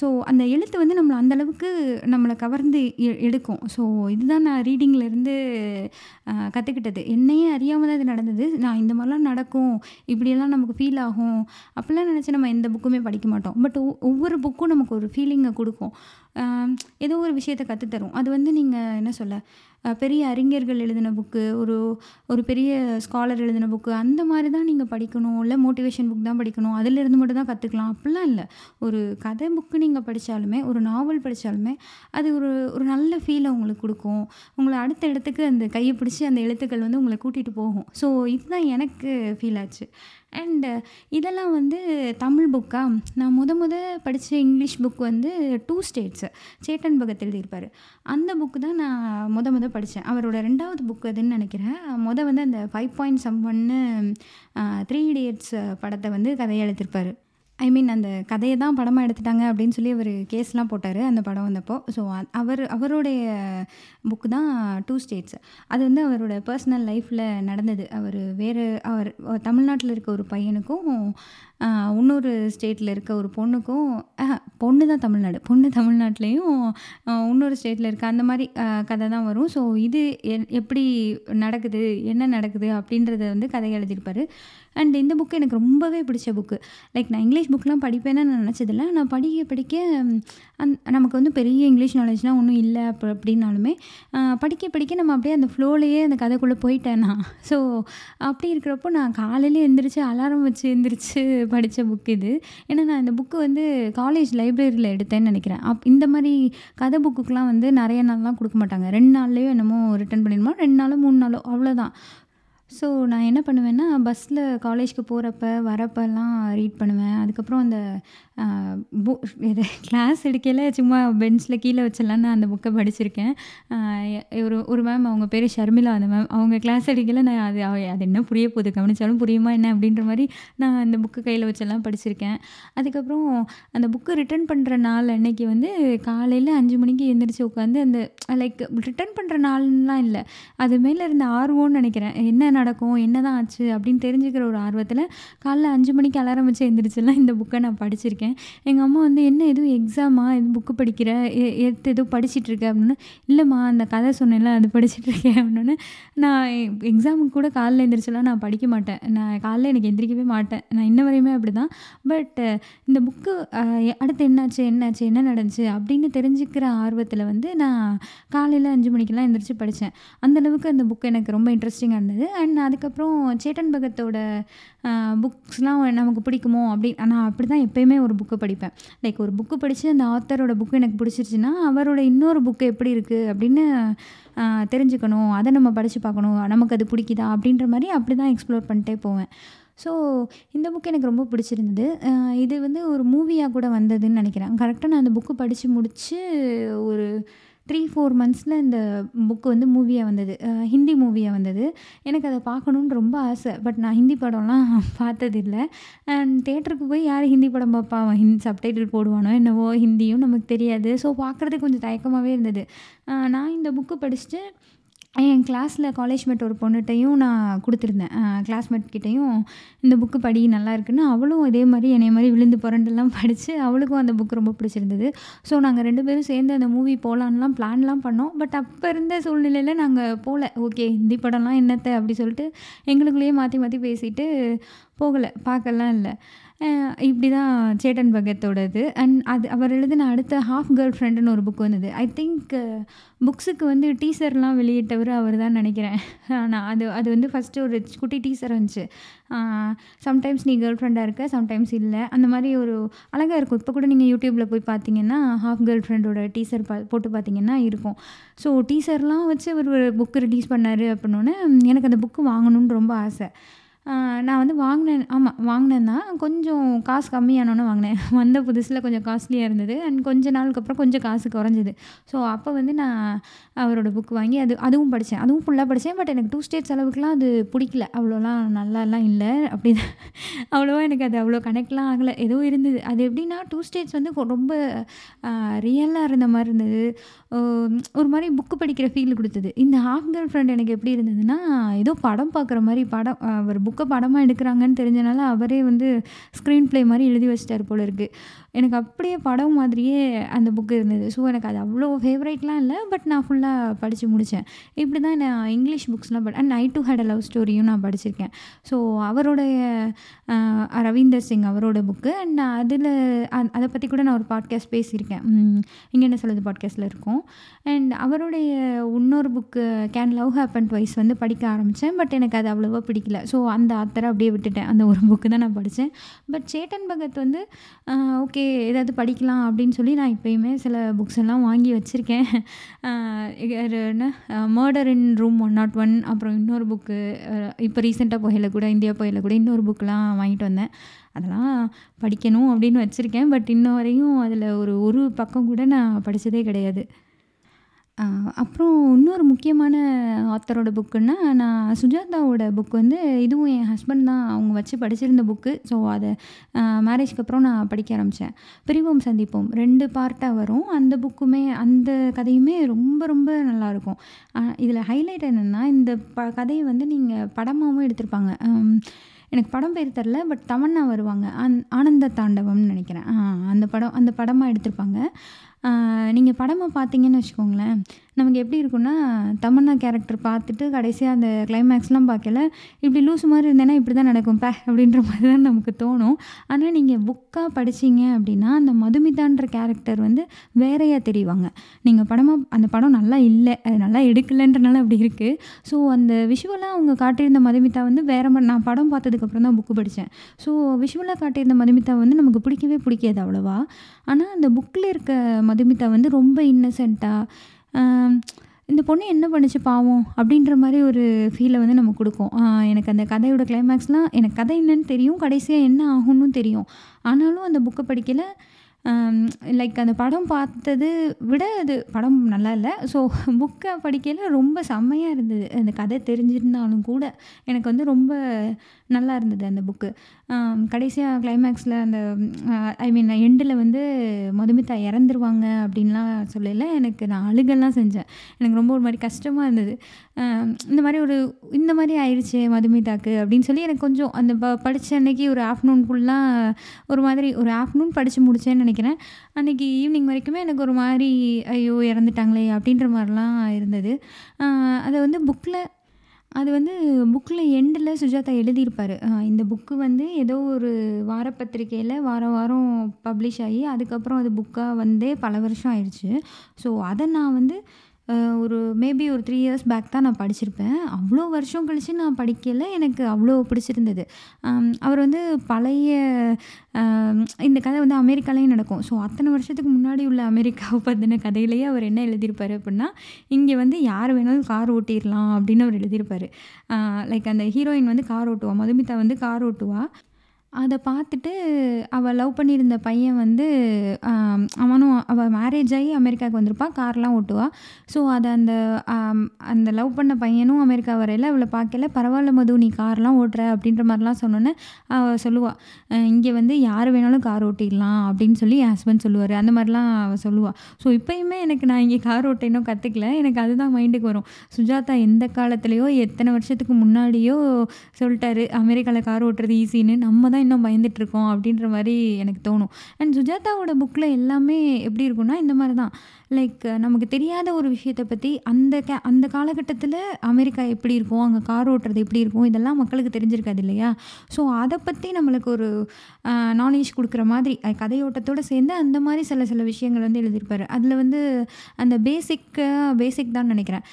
ஸோ அந்த எழுத்து வந்து நம்மளை அந்தளவுக்கு நம்மளை கவர்ந்து எ எடுக்கும். ஸோ இதுதான் நான் ரீடிங்லேருந்து கற்றுக்கிட்டது என்னையே அறியாமல் தான் இது நடந்தது. நான் இந்த மாதிரிலாம் நடக்கும். இப்படியெல்லாம் நமக்கு ஃபீல் ஆகும். அப்படிலாம் நினச்சி நம்ம எந்த புக்குமே படிக்க மாட்டோம். பட் ஒவ்வொரு புக்கும் நமக்கு ஒரு ஃபீலிங்கை கொடுக்கும். ஏதோ ஒரு விஷயத்தை கற்றுத்தரும் அது வந்து நீங்கள் என்ன சொல்ல பெரிய அறிஞர்கள் எழுதின புக்கு ஒரு ஒரு பெரிய ஸ்காலர் எழுதின புக்கு அந்த மாதிரி தான் நீங்கள் படிக்கணும் இல்லை மோட்டிவேஷன் புக் தான் படிக்கணும் அதிலிருந்து மட்டும் தான் கற்றுக்கலாம் அப்படிலாம் இல்லை. ஒரு கதை புக்கு நீங்கள் படித்தாலுமே ஒரு நாவல் படித்தாலுமே அது ஒரு ஒரு நல்ல ஃபீலை உங்களுக்கு கொடுக்கும். உங்களை அடுத்த இடத்துக்கு அந்த கையை பிடிச்சி அந்த எழுத்துக்கள் வந்து உங்களை கூட்டிகிட்டு போகும். ஸோ இதுதான் எனக்கு ஃபீல் ஆச்சு. அண்டு uh, இதெல்லாம் வந்து தமிழ் புக்காக நான் முத முத படித்த இங்கிலீஷ் புக் வந்து டூ ஸ்டேட்ஸு சேட்டன் பகத் எழுதியிருப்பார். அந்த புக்கு தான் நான் முத முத படித்தேன் அவரோட ரெண்டாவது புக் அதுன்னு நினைக்கிறேன். முத வந்து அந்த five point someone three idiots படத்தை வந்து கதையை எழுதியிருப்பார் ஐ மீன் அந்த கதையை தான் படமாக எடுத்துட்டாங்க அப்படின்னு சொல்லி அவர் கேஸ்லாம் போட்டார் அந்த படம் வந்தப்போ. ஸோ அவர் அவருடைய புக்கு தான் டூ ஸ்டேட்ஸ் அது வந்து அவரோட பர்சனல் லைஃப்பில் நடந்தது. அவர் வேறு அவர் தமிழ்நாட்டில் இருக்க ஒரு பையனுக்கும் இன்னொரு ஸ்டேட்டில் இருக்க ஒரு பொண்ணுக்கும் பொண்ணு தான் தமிழ்நாடு. பொண்ணு தமிழ்நாட்டிலையும் இன்னொரு ஸ்டேட்டில் இருக்க அந்த மாதிரி கதை தான் வரும். ஸோ இது எப்படி நடக்குது என்ன நடக்குது அப்படின்றத வந்து கதை எழுதியிருப்பார். அண்ட் இந்த புக்கு எனக்கு ரொம்பவே பிடிச்ச புக்கு லைக் நான் இங்கிலீஷ் புக்லாம் படிப்பேன்னு நான் நினச்சதில்ல. நான் படிக்க படிக்க அந் நமக்கு வந்து பெரிய இங்கிலீஷ் நாலேஜ்லாம் ஒன்றும் இல்லை அப்போ அப்படின்னாலுமே படிக்க படிக்க நம்ம அப்படியே அந்த ஃப்ளோலையே அந்த கதைக்குள்ளே போயிட்டேன் நான் ஸோ அப்படி இருக்கிறப்போ நான் காலையிலே எழுந்திரிச்சு அலாரம் வச்சு எழுந்திரிச்சு படித்த புக் இது. ஏன்னா நான் இந்த புக்கு வந்து காலேஜ் லைப்ரரியில் எடுத்தேன்னு நினைக்கிறேன். அப் இந்த மாதிரி கதை புக்குக்கெலாம் வந்து நிறைய நாள்லாம் கொடுக்க மாட்டாங்க. ரெண்டு நாள்லேயோ என்னமோ ரிட்டன் பண்ணிடணுமா? ரெண்டு நாளோ மூணு நாளோ அவ்வளோதான் ஸோ நான் என்ன பண்ணுவேன்னா பஸ்ஸில் காலேஜ்க்கு போகிறப்ப வரப்பெல்லாம் ரீட் பண்ணுவேன். அதுக்கப்புறம் அந்த பு இது கிளாஸ் எடுக்கையில் சும்மா பெஞ்சில் கீழே வச்செல்லாம் நான் அந்த புக்கை படிச்சிருக்கேன். ஒரு ஒரு மேம் அவங்க பேர் ஷர்மிளா அந்த மேம் அவங்க கிளாஸ் எடுக்கையில் நான் அது அது என்ன புரிய போகுது? கவனித்தாலும் புரியுமா என்ன அப்படின்ற மாதிரி நான் அந்த புக்கு கையில் வச்செல்லாம் படிச்சிருக்கேன். அதுக்கப்புறம் அந்த புக்கு ரிட்டர்ன் பண்ணுற நாள் அன்னைக்கு வந்து காலையில் அஞ்சு மணிக்கு எழுந்திரிச்சு உட்காந்து அந்த லைக் ரிட்டர்ன் பண்ணுற நாள்லாம் இல்லை. அது மேலே இருந்த ஆர்வம்னு நினைக்கிறேன். என்ன நடக்கும் என்ன தான் ஆச்சு அப்படின்னு தெரிஞ்சுக்கிற ஒரு ஆர்வத்தில் காலைல அஞ்சு மணிக்கு அலாரம் வச்சு எழுந்திரிச்செல்லாம் இந்த புக்கை நான் படிச்சிருக்கேன். எங்கள் அம்மா வந்து என்ன எதுவும் எக்ஸாமா எது புக்கு படிக்கிற? எடுத்து எதுவும் படிச்சிட்ருக்க அப்படின்னு இல்லைம்மா அந்த கதை சொன்னேன்ல அது படிச்சிட்ருக்கேன் அப்படின்னு நான் எக்ஸாமுக்கு கூட காலைல எழுந்திரிச்செல்லாம் நான் படிக்க மாட்டேன். நான் காலைல எனக்கு எந்திரிக்கவே மாட்டேன். நான் இன்ன வரையுமே அப்படி தான் பட் இந்த புக்கு அடுத்து என்னாச்சு என்னாச்சு என்ன நடந்துச்சு அப்படின்னு தெரிஞ்சுக்கிற ஆர்வத்தில் வந்து நான் காலையில் அஞ்சு மணிக்கெல்லாம் எழுந்திரிச்சு படித்தேன் அந்தளவுக்கு அந்த புக்கு எனக்கு ரொம்ப இன்ட்ரெஸ்டிங்காக இருந்தது. அண்ட் அதுக்கப்புறம் சேட்டன் பகத்தோட புக்ஸ்லாம் நமக்கு பிடிக்குமோ அப்படி நான் அப்படி தான் எப்போயுமே ஒரு புக்கு படிப்பேன். லைக் ஒரு புக்கு படித்து அந்த ஆத்தரோட புக்கு எனக்கு பிடிச்சிருச்சுன்னா அவரோட இன்னொரு புக்கு எப்படி இருக்குது அப்படின்னு தெரிஞ்சுக்கணும். அதை நம்ம படித்து பார்க்கணும். நமக்கு அது பிடிக்குதா அப்படின்ற மாதிரி அப்படி தான் எக்ஸ்ப்ளோர் பண்ணிட்டே போவேன். ஸோ இந்த புக் எனக்கு ரொம்ப பிடிச்சிருந்தது. இது வந்து ஒரு மூவியாக கூட வந்ததுன்னு நினைக்கிறேன். கரெக்டாக நான் அந்த புக்கு படித்து முடித்து ஒரு த்ரீ ஃபோர் மந்த்ஸில் இந்த புக்கு வந்து மூவியாக வந்தது. ஹிந்தி மூவியாக வந்தது. எனக்கு அதை பார்க்கணுன்னு ரொம்ப ஆசை. பட் நான் ஹிந்தி படம்லாம் பார்த்ததில்ல. அண்ட் தேட்டருக்கு போய் யார் ஹிந்தி படம் பார்ப்பா? ஹிந்தி சப்டைட்டில் போடுவானோ என்னவோ ஹிந்தியும் நமக்கு தெரியாது. ஸோ பார்க்குறதுக்கு கொஞ்சம் தயக்கமாகவே இருந்தது. நான் இந்த புக்கு படிச்சுட்டு என் கிளாஸில் காலேஜ் மேட் ஒரு பொண்ணுகிட்டையும் நான் கொடுத்துருந்தேன். கிளாஸ்மேட் கிட்டேயும் இந்த புக்கு படி நல்லா இருக்குன்னு. அவளும் இதே மாதிரி என்னை மாதிரி விழுந்து புரண்டுலாம் படித்து அவளுக்கும் அந்த புக் ரொம்ப பிடிச்சிருந்தது. ஸோ நாங்கள் ரெண்டு பேரும் சேர்ந்து அந்த மூவி போகலான்லாம் பிளான்லாம் பண்ணோம். பட் அப்போ இருந்த சூழ்நிலையில் நாங்கள் போகல ஓகே ஹிந்தி படம்லாம் என்னத்தை? அப்படி சொல்லிட்டு எங்களுக்குள்ளேயே மாற்றி மாற்றி பேசிட்டு போகலை. பார்க்கலாம் இல்லை. இப்படி தான் சேட்டன் பகத்தோடது. அண்ட் அது அவர் எழுதின அடுத்த ஹாஃப் கேர்ள் ஃப்ரெண்டுன்னு ஒரு புக் வந்தது. ஐ திங்க் புக்ஸுக்கு வந்து டீசர்லாம் வெளியிட்டவர் அவர் தான் நினைக்கிறேன். நான் அது அது வந்து ஃபஸ்ட்டு ஒரு குட்டி டீசர் வந்துச்சு. சம்டைம்ஸ் நீ கேர்ள் ஃப்ரெண்டாக இருக்க சம்டைம்ஸ் இல்லை. அந்த மாதிரி ஒரு அழகாக இருக்கும். இப்போ கூட நீங்கள் யூடியூப்பில் போய் பார்த்தீங்கன்னா ஹாஃப் கேர்ள் ஃப்ரெண்டோட டீசர் பா போட்டு பார்த்தீங்கன்னா இருக்கும். ஸோ டீசர்லாம் வச்சு ஒரு புக்கு ரிலீஸ் பண்ணார் அப்படின்னோடனே எனக்கு அந்த புக்கு வாங்கணும்னு ரொம்ப ஆசை. நான் வந்து வாங்கினேன். ஆமாம் வாங்கினேன் தான். கொஞ்சம் காசு கம்மியானோன்னு வாங்கினேன். வந்த புதுசில் கொஞ்சம் காஸ்ட்லியாக இருந்தது. அண்ட் கொஞ்ச நாளுக்கு அப்புறம் கொஞ்சம் காசு குறைஞ்சிது. ஸோ அப்போ வந்து நான் அவரோட புக் வாங்கி அது அதுவும் படித்தேன் அதுவும் ஃபுல்லாக படித்தேன் பட் எனக்கு டூ ஸ்டேட்ஸ் அளவுக்குலாம் அது பிடிக்கல. அவ்வளோலாம் நல்லாலாம் இல்லை. அப்படி அவ்வளோவா எனக்கு அது அவ்வளோ கனெக்ட்லாம் ஆகலை. ஏதோ இருந்தது. அது எப்படின்னா டூ ஸ்டேட்ஸ் வந்து ரொம்ப ரியலாக இருந்த மாதிரி இருந்தது. ஒரு மாதிரி புக்கு படிக்கிற ஃபீல் கொடுத்தது. இந்த ஹாஃப் கேர்ள் ஃப்ரெண்ட் எனக்கு எப்படி இருந்ததுன்னா ஏதோ படம் பார்க்குற மாதிரி படம் அவர் புக்கை படமாக எடுக்கிறாங்கன்னு தெரிஞ்சனால அவரே வந்து ஸ்க்ரீன் ப்ளே மாதிரி எழுதி வச்சிட்டார் போல இருக்குது எனக்கு அப்படியே படம் மாதிரியே அந்த புக்கு இருந்தது. ஸோ எனக்கு அது அவ்வளோ ஃபேவரேட்லாம் இல்லை பட் நான் ஃபுல்லாக படித்து முடித்தேன் இப்படி தான் நான் இங்கிலீஷ் புக்ஸ்லாம் but and night to hate a love ஸ்டோரியும் நான் படிச்சிருக்கேன். ஸோ அவருடைய ரவீந்தர் சிங் அவரோட புக்கு அண்ட் அதில் அதை பற்றி கூட நான் ஒரு பாட்காஸ்ட் பேசியிருக்கேன். இங்கே என்ன சொல்லுது பாட்காஸ்ட்டில் இருக்கும். அண்ட் அவருடைய இன்னொரு book can love happen twice வந்து படிக்க ஆரம்பித்தேன் பட் எனக்கு அது அவ்வளோவா பிடிக்கல. ஸோ அந்த ஆத்தரை அப்படியே விட்டுட்டேன். அந்த ஒரு புக்கு தான் நான் படித்தேன் பட் சேட்டன் பகத் வந்து ஓகே ஏதாவது படிக்கலாம் அப்படின்னு சொல்லி நான் இப்போயுமே சில புக்ஸ் எல்லாம் வாங்கி வச்சுருக்கேன். என்ன? Murder in room one not one அப்புறம் இன்னொரு புக்கு இப்போ ரீசெண்டாக போகையில் கூட இந்தியா போகையில் கூட இன்னொரு புக்கெலாம் வாங்கிட்டு வந்தேன். அதெல்லாம் படிக்கணும் அப்படின்னு வச்சுருக்கேன். பட் இன்ன வரையும் அதில் ஒரு ஒரு பக்கம் கூட நான் படித்ததே கிடையாது. அப்புறம் இன்னொரு முக்கியமான ஆத்தரோட புக்குன்னா நான் சுஜாதாவோட புக் வந்து இதுவும் என் ஹஸ்பண்ட் தான் அவங்க வச்சு படிச்சிருந்த புக்கு ஸோ அதை மேரேஜ்க்கு அப்புறம் நான் படிக்க ஆரம்பித்தேன் பிரிவோம் சந்திப்போம். ரெண்டு பார்ட்டாக வரும். அந்த புக்குமே அந்த கதையுமே ரொம்ப ரொம்ப நல்லாயிருக்கும் இதில் ஹைலைட் என்னென்னா இந்த ப கதையை வந்து நீங்கள் படமாகவும் எடுத்திருப்பாங்க. எனக்கு படம் பேர் தெரில பட் தமன்னா வருவாங்க. அந் ஆனந்த தாண்டவம்னு நினைக்கிறேன். அந்த படம் அந்த படமாக எடுத்திருப்பாங்க. நீங்கள் படமாக பார்த்தீங்கன்னு வச்சுக்கோங்களேன். நமக்கு எப்படி இருக்குன்னா தமன்னா கேரக்டர் பார்த்துட்டு கடைசியாக அந்த கிளைமேக்ஸ்லாம் பார்க்கல. இப்படி லூஸ் மாதிரி இருந்தேன்னா இப்படி தான் நடக்கும். பே அப்படின்ற மாதிரி தான் நமக்கு தோணும். ஆனால் நீங்கள் புக்காக படிச்சீங்க அப்படின்னா அந்த மதுமிதான்ற கேரக்டர் வந்து வேறையாக தெரிவாங்க. நீங்கள் படமாக அந்த படம் நல்லா இல்லை அது நல்லா எடுக்கலைன்றனால அப்படி இருக்குது ஸோ அந்த விஷுவலாக அவங்க காட்டியிருந்த மதுமிதா வந்து வேற மாதிரி நான் படம் பார்த்ததுக்கப்புறம் தான் புக்கு படித்தேன் ஸோ விஷுவலாக காட்டியிருந்த மதுமிதா வந்து நமக்கு பிடிக்கவே பிடிக்காது அவ்வளோவா. ஆனால் அந்த புக்கில் இருக்க மதுமிதா வந்து ரொம்ப இன்னசென்ட்டாக இந்த பொண்ணு என்ன பண்ணுச்சு பாவம் அப்படின்ற மாதிரி ஒரு ஃபீலை வந்து நம்ம கொடுக்கும். எனக்கு அந்த கதையோட கிளைமேக்ஸ்லாம் எனக்கு கதை என்னன்னு தெரியும் கடைசியாக என்ன ஆகும்னு தெரியும். ஆனாலும் அந்த புக்கை படிக்கலை. லைக் அந்த படம் பார்த்தது விட அது படம் நல்லா இல்லை ஸோ புக்கை படிக்கையில் ரொம்ப செம்மையாக இருந்தது. அந்த கதை தெரிஞ்சிருந்தாலும் கூட எனக்கு வந்து ரொம்ப நல்லா இருந்தது அந்த புக்கு கடைசியாக கிளைமேக்ஸில் அந்த ஐ மீன் எண்டில் வந்து மதுமிதா இறந்துருவாங்க அப்படின்லாம் சொல்லல. எனக்கு நான் அழுகெல்லாம் செஞ்சேன். எனக்கு ரொம்ப ஒரு மாதிரி கஷ்டமாக இருந்தது. இந்த மாதிரி ஒரு இந்த மாதிரி ஆயிடுச்சு மதுமிதாக்கு அப்படின்னு சொல்லி எனக்கு கொஞ்சம் அந்த ப படித்த அன்னைக்கு ஒரு ஆஃப்டர்நூன் ஃபுல்லாக ஒரு மாதிரி ஒரு ஆஃப்டர்நூன் படித்து முடிச்சேன்னு நினைக்கிறேன். நினைக்கிறேன். அன்றைக்கி ஈவினிங் வரைக்குமே எனக்கு ஒரு மாதிரி ஐயோ இறந்துட்டாங்களே அப்படின்ற மாதிரிலாம் இருந்தது. அதை வந்து புக்கில் அது வந்து புக்கில் எண்டில் சுஜாதா எழுதியிருப்பார். இந்த புக்கு வந்து ஏதோ ஒரு வாரப்பத்திரிக்கையில் வாரம் வாரம் பப்ளிஷ் ஆகி அதுக்கப்புறம் அது புக்காக வந்தே பல வருஷம் ஆயிடுச்சு. ஸோ அதை நான் வந்து ஒரு மேபி ஒரு த்ரீ இயர்ஸ் பேக் தான் நான் படிச்சிருப்பேன். அவ்வளோ வருஷம் கழித்து நான் படிக்கல. எனக்கு அவ்வளோ பிடிச்சிருந்தது. அவர் வந்து பழைய இந்த கதை வந்து அமெரிக்காலேயும் நடக்கும். ஸோ அத்தனை வருஷத்துக்கு முன்னாடி உள்ள அமெரிக்காவை பற்றின கதையிலேயே அவர் என்ன எழுதியிருப்பார் அப்படின்னா இங்கே வந்து யார் வேணாலும் கார் ஓட்டிடலாம் அப்படின்னு அவர் எழுதியிருப்பார். லைக் அந்த ஹீரோயின் வந்து கார் ஓட்டுவா? மதுமிதா வந்து கார் ஓட்டுவா? அதை பார்த்துட்டு அவள் லவ் பண்ணியிருந்த பையன் வந்து அவனும் அவள் மேரேஜ் ஆகி அமெரிக்காவுக்கு வந்திருப்பாள் கார்லாம் ஓட்டுவா. ஸோ அதை அந்த அந்த லவ் பண்ண பையனும் அமெரிக்கா வரையில் அவளை பார்க்கல. பரவாயில்ல மது நீ கார்லாம் ஓட்டுற அப்படின்ற மாதிரிலாம் சொன்னோன்னே அவள் சொல்லுவாள் இங்கே வந்து யார் வேணாலும் கார் ஓட்டிடலாம் அப்படின்னு சொல்லி என் ஹஸ்பண்ட் சொல்லுவார். அந்த மாதிரிலாம் அவள் சொல்லுவாள் ஸோ இப்போயுமே எனக்கு நான் இங்கே கார் ஓட்ட இன்னும் கற்றுக்கல எனக்கு அதுதான் மைண்டுக்கு வரும். சுஜாதா எந்த காலத்துலேயோ எத்தனை வருஷத்துக்கு முன்னாடியோ சொல்லிட்டாரு அமெரிக்காவில் கார் ஓட்டுறது ஈஸின்னு நம்ம தான் இன்னும் பயந்துட்டுருக்கோம் அப்படின்ற மாதிரி எனக்கு தோணும். அண்ட் சுஜாதாவோட புக்கில் எல்லாமே எப்படி இருக்கும்னா இந்த மாதிரி தான். லைக் நமக்கு தெரியாத ஒரு விஷயத்தை பற்றி அந்த கே அந்த காலகட்டத்தில் அமெரிக்கா எப்படி இருக்கும்? அங்கே கார் ஓட்டுறது எப்படி இருக்கும்? இதெல்லாம் மக்களுக்கு தெரிஞ்சிருக்காது இல்லையா? ஸோ அதை பற்றி நம்மளுக்கு ஒரு நாலேஜ் கொடுக்குற மாதிரி கதையோட்டத்தோடு சேர்ந்து அந்த மாதிரி சில சில விஷயங்கள் வந்து எழுதியிருப்பார். அதில் வந்து அந்த பேசிக்கு பேசிக் தான் நினைக்கிறேன்.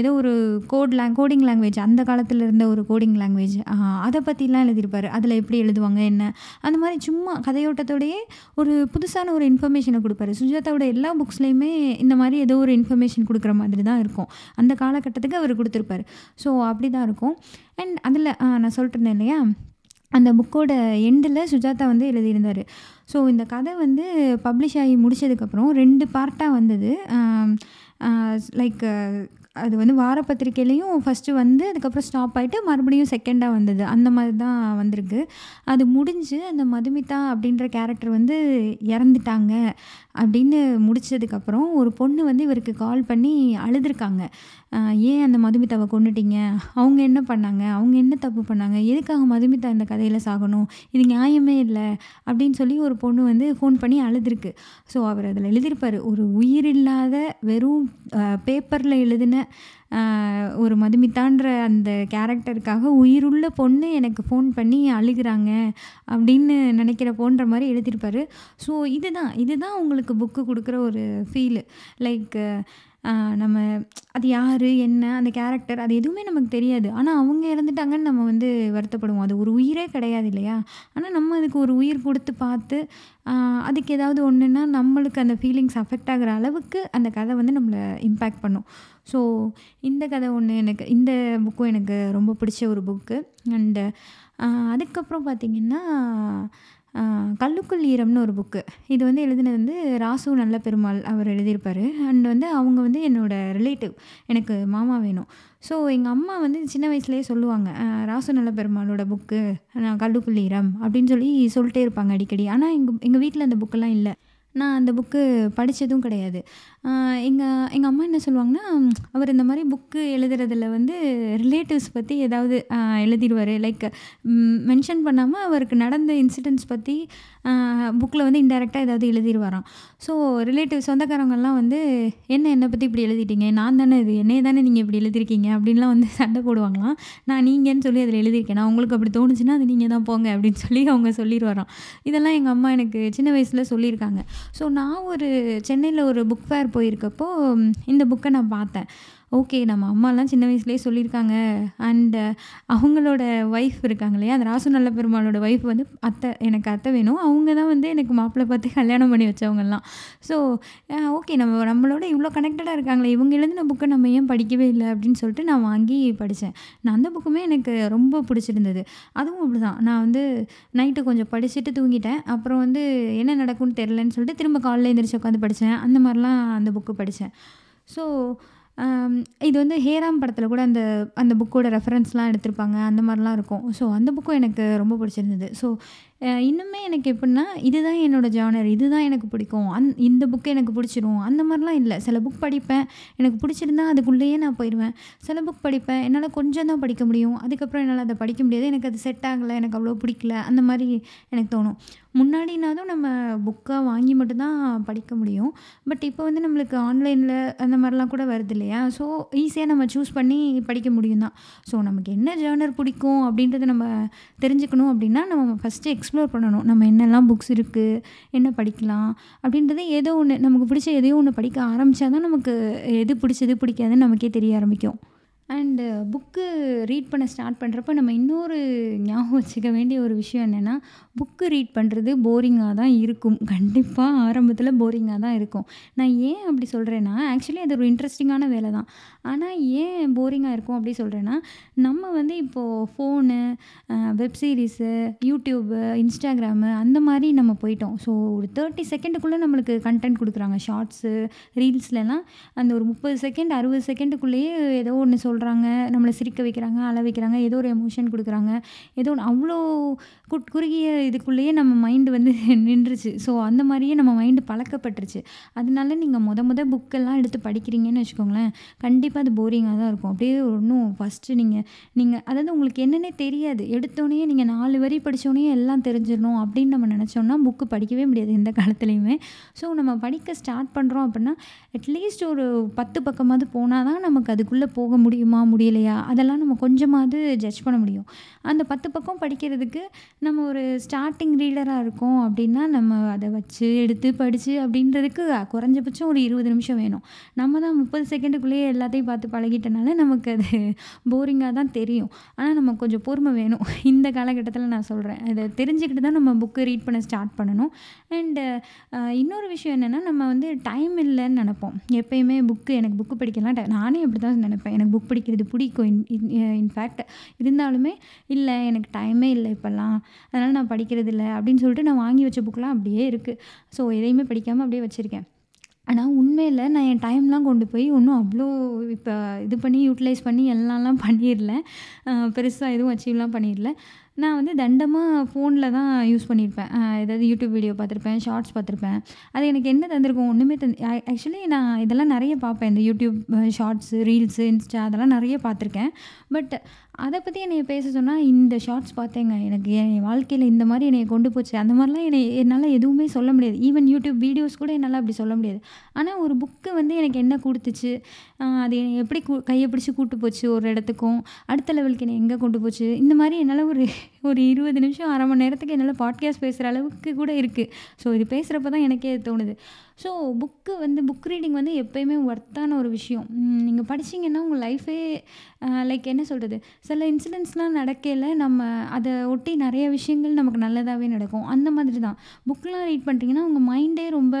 ஏதோ ஒரு கோட் லேங் கோடிங் லாங்குவேஜ் அந்த காலத்தில் இருந்த ஒரு கோடிங் லாங்குவேஜ் அதை பற்றிலாம் எழுதியிருப்பார். அதில் எப்படி எழுதுவாங்க என்ன? அந்த மாதிரி சும்மா கதையோட்டத்தோடையே ஒரு புதுசான ஒரு இன்ஃபர்மேஷனை கொடுப்பாரு. சுஜாதாவோட எல்லா புக்ஸ்லேயுமே இந்த மாதிரி ஏதோ ஒரு இன்ஃபர்மேஷன் கொடுக்குற மாதிரி தான் இருக்கும். அந்த காலகட்டத்துக்கு அவர் கொடுத்துருப்பாரு. ஸோ அப்படி தான் இருக்கும். அண்ட் அதில் நான் சொல்லிட்டுருந்தேன் இல்லையா? அந்த புக்கோட எண்டில் சுஜாதா வந்து எழுதியிருந்தார். ஸோ இந்த கதை வந்து பப்ளிஷ் ஆகி முடிச்சதுக்கப்புறம் ரெண்டு பார்ட்டாக வந்தது. லைக் அது வந்து வாரப்பத்திரிக்கையிலையும் ஃபஸ்ட்டு வந்து அதுக்கப்புறம் ஸ்டாப் ஆகிட்டு மறுபடியும் செகண்டாக வந்தது. அந்த மாதிரி தான் வந்திருக்கு. அது முடிஞ்சு அந்த மதுமிதா அப்படின்ற கேரக்டர் வந்து இறந்துட்டாங்க. அப்படின்னு முடிச்சதுக்கப்புறம் ஒரு பொண்ணு வந்து இவருக்கு கால் பண்ணி அழுதுருக்காங்க. ஏன் அந்த மதுமிதாவை கொண்டுட்டீங்க அவங்க என்ன பண்ணாங்க? அவங்க என்ன தப்பு பண்ணாங்க? எதுக்காக மதுமிதா இந்த கதையில் சாகணும்? இது நியாயமே இல்லை. அப்படின்னு சொல்லி ஒரு பொண்ணு வந்து ஃபோன் பண்ணி அழுதுருக்கு. ஸோ அவர் அதில் எழுதியிருப்பார் ஒரு உயிரில்லாத வெறும் பேப்பரில் எழுதின ஒரு மதுமிதான்ற அந்த கேரக்டருக்காக உயிருள்ள பொண்ணு எனக்கு ஃபோன் பண்ணி அழுகிறாங்க அப்படின்னு நினைக்கிற போன்ற மாதிரி எழுதியிருப்பாரு. ஸோ இதுதான் இதுதான் உங்களுக்கு புக்கு கொடுக்குற ஒரு ஃபீலு லைக் நம்ம அது யார் என்ன அந்த கேரக்டர் அது எதுவுமே நமக்கு தெரியாது. ஆனால் அவங்க இறந்துட்டாங்கன்னு நம்ம வந்து வருத்தப்படுவோம். அது ஒரு உயிரே கிடையாது இல்லையா? ஆனால் நம்ம அதுக்கு ஒரு உயிர் கொடுத்து பார்த்து அதுக்கு ஏதாவது ஒன்றுன்னா நம்மளுக்கு அந்த ஃபீலிங்ஸ் அஃபெக்ட் ஆகிற அளவுக்கு அந்த கதை வந்து நம்மளை இம்பேக்ட் பண்ணும். ஸோ இந்த கதை ஒன்று எனக்கு இந்த புக்கும் எனக்கு ரொம்ப பிடிச்ச ஒரு புக்கு அண்டு அதுக்கப்புறம் பார்த்திங்கன்னா கல்லுக்குள் ஈரம்னு ஒரு புக்கு இது வந்து எழுதினது வந்து ராசு நல்ல பெருமாள் அவர் எழுதியிருப்பார். அண்ட் வந்து அவங்க வந்து என்னோடய ரிலேட்டிவ் எனக்கு மாமா வேணும். ஸோ எங்கள் அம்மா வந்து சின்ன வயசுலேயே சொல்லுவாங்க ராசு நல்ல பெருமாளோட புக்கு நான் கல்லுக்குள் ஈரம் அப்படின்னு சொல்லி சொல்லிட்டே இருப்பாங்க அடிக்கடி. ஆனால் எங்கள் எங்கள் வீட்டில் அந்த புக்கெல்லாம் இல்லை. நான் அந்த புக்கு படித்ததும் கிடையாது. எங்கள் எங்கள் அம்மா என்ன சொல்லுவாங்கன்னா அவர் இந்த மாதிரி புக்கு எழுதுறதில் வந்து ரிலேட்டிவ்ஸ் பற்றி ஏதாவது எழுதிடுவார். லைக் மென்ஷன் பண்ணாமல் அவருக்கு நடந்த இன்சிடென்ட்ஸ் பற்றி புக்கில் வந்து இன்டெரக்டாக ஏதாவது எழுதிடுவாராம். ஸோ ரிலேட்டிவ் சொந்தக்காரங்கள்லாம் வந்து என்ன என்னை பற்றி இப்படி எழுதிட்டீங்க? நான் தானே இது என்னையே தானே நீங்கள் இப்படி எழுதிருக்கீங்க அப்படின்லாம் வந்து சண்டை போடுவாங்களாம். நான் நீங்கன்னு சொல்லி அதில் எழுதியிருக்கேன். நான் உங்களுக்கு அப்படி தோணுச்சுன்னா அது நீங்கள் தான் போங்க அப்படின்னு சொல்லி அவங்க சொல்லிடுவாராம். இதெல்லாம் எங்கள் அம்மா எனக்கு சின்ன வயசில் சொல்லியிருக்காங்க. ஸோ நான் ஒரு சென்னையில் ஒரு புக் ஃபேர் போயிருக்கப்போ இந்த புக்கை நான் பார்த்தேன். ஓகே நம்ம அம்மாலாம் சின்ன வயசுலேயே சொல்லியிருக்காங்க. அண்டு அவங்களோட ஒய்ஃப் இருக்காங்க இல்லையா? அந்த ராசு நல்ல பெருமாளோட ஒய்ஃப் வந்து அத்தை எனக்கு அத்தை வேணும். அவங்க தான் வந்து எனக்கு மாப்பிள்ளை பார்த்து கல்யாணம் பண்ணி வச்சவங்கலாம். ஸோ ஓகே நம்ம நம்மளோட இவ்வளோ கனெக்டடாக இருக்காங்களே இவங்க எழுதின புக்கை நம்ம ஏன் படிக்கவே இல்லை அப்படின்னு சொல்லிட்டு நான் வாங்கி படித்தேன் நான் அந்த புக்குமே எனக்கு ரொம்ப பிடிச்சிருந்தது. அதுவும் அப்படி தான் நான் வந்து நைட்டு கொஞ்சம் படிச்சுட்டு தூங்கிட்டேன். அப்புறம் வந்து என்ன நடக்கும்னு தெரிலன்னு சொல்லிட்டு திரும்ப காலையில் எழுந்திரிச்சு உட்காந்து படித்தேன் அந்த மாதிரிலாம் அந்த புக்கு படித்தேன் ஸோ இது வந்து ஹேராம் படத்தில் கூட அந்த அந்த புக்கோட ரெஃபரன்ஸ்லாம் எடுத்திருப்பாங்க அந்த மாதிரிலாம் இருக்கும். ஸோ அந்த புக்கும் எனக்கு ரொம்ப பிடிச்சிருந்தது. ஸோ இன்னுமே எனக்கு எப்படின்னா இதுதான் என்னோடய ஜானர் இதுதான் எனக்கு பிடிக்கும். அந் இந்த புக்கு எனக்கு பிடிச்சிரும். அந்த மாதிரிலாம் இல்லை. சில புக் படிப்பேன். எனக்கு பிடிச்சிருந்தா அதுக்குள்ளேயே நான் போயிடுவேன் சில புக் படிப்பேன். என்னால் கொஞ்சம் தான் படிக்க முடியும். அதுக்கப்புறம் என்னால் அதை படிக்க முடியாது. எனக்கு அது செட் ஆகலை. எனக்கு அவ்வளோ பிடிக்கல. அந்த மாதிரி எனக்கு தோணும். முன்னாடினாலும் நம்ம புக்காக வாங்கி மட்டும்தான் படிக்க முடியும். பட் இப்போ வந்து நம்மளுக்கு ஆன்லைனில் அந்த மாதிரிலாம் கூட வருது இல்லையா? ஸோ ஈஸியாக நம்ம சூஸ் பண்ணி படிக்க முடியும் தான். ஸோ நமக்கு என்ன ஜேர்னர் பிடிக்கும் அப்படின்றத நம்ம தெரிஞ்சுக்கணும் அப்படின்னா நம்ம ஃபஸ்ட்டு எக்ஸ்ப்ளோர் பண்ணணும். நம்ம என்னெல்லாம் புக்ஸ் இருக்குது என்ன படிக்கலாம் அப்படின்றது ஏதோ ஒன்று நமக்கு பிடிச்ச எதையோ ஒன்று படிக்க ஆரம்பித்தா தான் நமக்கு எது பிடிச்சது பிடிக்காதுன்னு நமக்கே தெரிய ஆரம்பிக்கும். அண்டு புக்கு ரீட் பண்ண ஸ்டார்ட் பண்ணுறப்ப நம்ம இன்னொரு ஞாபகம் வச்சுக்க வேண்டிய ஒரு விஷயம் என்னென்னா புக்கு ரீட் பண்ணுறது போரிங்காக தான் இருக்கும். கண்டிப்பாக ஆரம்பத்தில் போரிங்காக தான் இருக்கும். நான் ஏன் அப்படி சொல்கிறேன்னா ஆக்சுவலி அது ஒரு இன்ட்ரெஸ்டிங்கான வேலை தான். ஆனால் ஏன் போரிங்காக இருக்கும் அப்படி சொல்கிறேன்னா நம்ம வந்து இப்போது phone web series YouTube Instagram அந்த மாதிரி நம்ம போயிட்டோம். ஸோ ஒரு தேர்ட்டி செகண்டுக்குள்ளே நம்மளுக்கு கண்டென்ட் கொடுக்குறாங்க. ஷார்ட்ஸு ரீல்ஸ்லலாம் அந்த ஒரு முப்பது செகண்ட் அறுபது செகண்டுக்குள்ளேயே ஏதோ ஒன்று சொல் சொல்கிறாங்க நம்மளை சிரிக்க வைக்கிறாங்க அழ வைக்கிறாங்க ஏதோ ஒரு எமோஷன் கொடுக்குறாங்க. ஏதோ அவ்வளோ குட் குறுகிய இதுக்குள்ளேயே நம்ம மைண்டு வந்து நின்றுச்சு. ஸோ அந்த மாதிரியே நம்ம மைண்டு பழக்கப்பட்டுருச்சு. அதனால நீங்கள் முத முத புக்கெல்லாம் எடுத்து படிக்கிறீங்கன்னு வச்சுக்கோங்களேன் கண்டிப்பாக அது போரிங்காக தான் இருக்கும். அப்படியே ஒன்றும் ஃபஸ்ட்டு நீங்கள் நீங்கள் அதாவது உங்களுக்கு என்னன்னே தெரியாது. எடுத்தோடனே நீங்கள் நாலு வரி படித்தோடனே எல்லாம் தெரிஞ்சிடணும் அப்படின்னு நம்ம நினச்சோன்னா புக்கு படிக்கவே முடியாது எந்த காலத்துலேயுமே. ஸோ நம்ம படிக்க ஸ்டார்ட் பண்ணுறோம் அப்படின்னா அட்லீஸ்ட் ஒரு பத்து பக்கமாவது போனால் தான் நமக்கு அதுக்குள்ளே போக முடியும். முடியலையா? அதெல்லாம் நம்ம கொஞ்சமாவது ஜட்ஜ் பண்ண முடியும். அந்த பத்து பக்கம் படிக்கிறதுக்கு நம்ம ஒரு ஸ்டார்டிங் ரீடராக இருக்கோம் அப்படின்னா நம்ம அதை வச்சு எடுத்து படித்து அப்படின்றதுக்கு குறைஞ்சபட்சம் ஒரு இருபது நிமிஷம் வேணும். நம்ம தான் முப்பது செகண்டுக்குள்ளேயே எல்லாத்தையும் பார்த்து பழகிட்டனால நமக்கு அது போரிங்காக தான் தெரியும். ஆனால் நம்ம கொஞ்சம் பொறுமை வேணும். இந்த காலகட்டத்தில் நான் சொல்கிறேன் அதை தெரிஞ்சுக்கிட்டு தான் நம்ம புக்கு ரீட் பண்ண ஸ்டார்ட் பண்ணணும். அண்டு இன்னொரு விஷயம் என்னென்னா நம்ம வந்து டைம் இல்லைன்னு நினப்போம். எப்பயுமே புக்கு எனக்கு புக்கு படிக்கலாம். நானே அப்படி தான் நினைப்பேன். எனக்கு புக் படிக்கிறது பிடிக்கும். இன் இன்ஃபேக்ட் இருந்தாலுமே இல்லை எனக்கு டைமே இல்லை இப்போல்லாம். அதனால் நான் படிக்கிறது இல்லை அப்படின்னு சொல்லிட்டு நான் வாங்கி வச்ச புக்கெலாம் அப்படியே இருக்குது ஸோ எதையுமே படிக்காமல் அப்படியே வச்சுருக்கேன். ஆனால் உண்மையில் நான் என் டைம்லாம் கொண்டு போய் ஒன்றும் அவ்வளோ இப்போ இது பண்ணி யூட்டிலைஸ் பண்ணி எல்லாம்லாம் பண்ணிடல. பெருசாக எதுவும் அச்சீவ்லாம் பண்ணிடல. நான் வந்து தண்டமாக ஃபோனில் தான் யூஸ் பண்ணியிருப்பேன் ஏதாவது யூடியூப் வீடியோ பார்த்துருப்பேன் ஷார்ட்ஸ் பார்த்துருப்பேன். அது எனக்கு என்ன தந்திருக்கும் ஒன்றுமே தந்து ஆக்சுவலி நான் இதெல்லாம் நிறைய பார்ப்பேன். இந்த யூடியூப் ஷார்ட்ஸு ரீல்ஸு இன்ஸ்டா அதெல்லாம் நிறைய பார்த்துருக்கேன். பட் அதை பற்றி என்னை பேச சொன்னால் இந்த ஷார்ட்ஸ் பார்த்தேங்க. எனக்கு என் வாழ்க்கையில் இந்த மாதிரி என்னை கொண்டு போச்சு. அந்த மாதிரிலாம் என்னை என்னால் எதுவுமே சொல்ல முடியாது. ஈவன் யூடியூப் வீடியோஸ் கூட என்னால் அப்படி சொல்ல முடியாது. ஆனால் ஒரு புக்கு வந்து எனக்கு என்ன கொடுத்துச்சு? அது என்னை எப்படி கூ கையை பிடிச்சி கூட்டு போச்சு ஒரு இடத்துக்கும்? அடுத்த லெவலுக்கு என்னை எங்கே கொண்டு போச்சு? இந்த மாதிரி என்னால் ஒரு ஒரு இருபது நிமிஷம் அரை மணி நேரத்துக்கு என்னால் பாட்காஸ்ட் பேசுகிற அளவுக்கு கூட இருக்குது ஸோ இது பேசுகிறப்ப தான் எனக்கே தோணுது. ஸோ புக்கு வந்து புக் ரீடிங் வந்து எப்போயுமே ஒர்த்தான ஒரு விஷயம். நீங்கள் படிச்சீங்கன்னா உங்கள் லைஃபே லைக் என்ன சொல்கிறது சில இன்சிடென்ட்ஸ்லாம் நடக்கையில் நம்ம அதை ஒட்டி நிறைய விஷயங்கள் நமக்கு நல்லதாகவே நடக்கும். அந்த மாதிரி தான். புக்கெலாம் ரீட் பண்ணிட்டீங்கன்னா உங்கள் மைண்டே ரொம்ப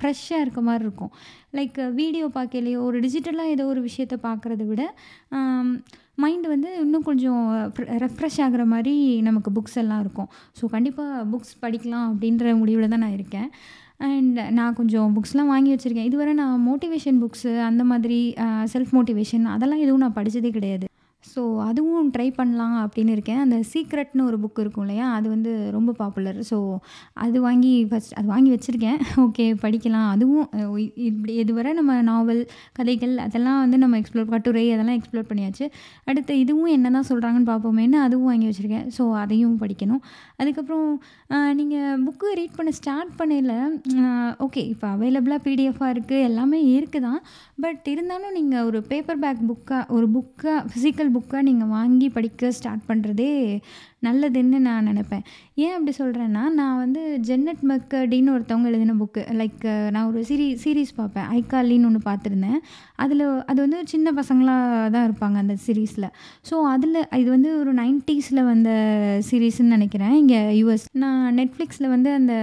ஃப்ரெஷ்ஷாக இருக்க மாதிரி இருக்கும். லைக் வீடியோ பார்க்கலையோ ஒரு டிஜிட்டலாக ஏதோ ஒரு விஷயத்த பார்க்குறத விட மைண்டு வந்து இன்னும் கொஞ்சம் ரெஃப்ரெஷ் ஆகிற மாதிரி நமக்கு புக்ஸ் எல்லாம் இருக்கும். ஸோ கண்டிப்பாக புக்ஸ் படிக்கலாம் அப்படின்ற முடிவில் தான் நான் இருக்கேன். அண்ட் நான் கொஞ்சம் புக்ஸ்லாம் வாங்கி வச்சுருக்கேன். இதுவரை நான் மோட்டிவேஷன் புக்ஸு அந்த மாதிரி செல்ஃப் மோட்டிவேஷன் அதெல்லாம் எதுவும் நான் படித்ததே கிடையாது. ஸோ அதுவும் ட்ரை பண்ணலாம் அப்படின்னு இருக்கேன். அந்த சீக்ரெட்னு ஒரு புக் இருக்கும் இல்லையா? அது வந்து ரொம்ப பாப்புலர் ஸோ அது வாங்கி ஃபஸ்ட் அது வாங்கி வச்சுருக்கேன். ஓகே படிக்கலாம். அதுவும் இப்படி இதுவரை நம்ம நாவல் கதைகள் அதெல்லாம் வந்து நம்ம எக்ஸ்ப்ளோர் கட்டுரை அதெல்லாம் எக்ஸ்ப்ளோர் பண்ணியாச்சு. அடுத்து இதுவும் என்ன தான் சொல்கிறாங்கன்னு பார்ப்போமேன்னு அதுவும் வாங்கி வச்சுருக்கேன். ஸோ அதையும் படிக்கணும். அதுக்கப்புறம் நீங்கள் புக்கு ரீட் பண்ண ஸ்டார்ட் பண்ணல ஓகே இப்போ அவைலபிளாக பிடிஎஃபாக இருக்குது எல்லாமே இருக்குது தான் பட் இருந்தாலும் நீங்கள் ஒரு பேப்பர் பேக் புக்காக ஒரு புக்காக ஃபிசிக்கல் புக்காக நீங்கள் வாங்கி படிக்க ஸ்டார்ட் பண்ணுறதே நல்லதுன்னு நான் நினைப்பேன். ஏன் அப்படி சொல்கிறேன்னா நான் வந்து ஜென்னட் மெக்கடின்னு ஒருத்தவங்க எழுதின புக்கு லைக் நான் ஒரு சீரி சீரீஸ் பார்ப்பேன். ஐக்காலின்னு ஒன்று பார்த்துருந்தேன். அதில் அது வந்து சின்ன பசங்களாக தான் இருப்பாங்க அந்த சீரீஸில் ஸோ அதில் இது வந்து ஒரு நைன்ட்டீஸில் வந்த சீரீஸ்ன்னு நினைக்கிறேன். இங்கே யூஎஸ் நான் நெட்ஃப்ளிக்ஸில் வந்து அந்த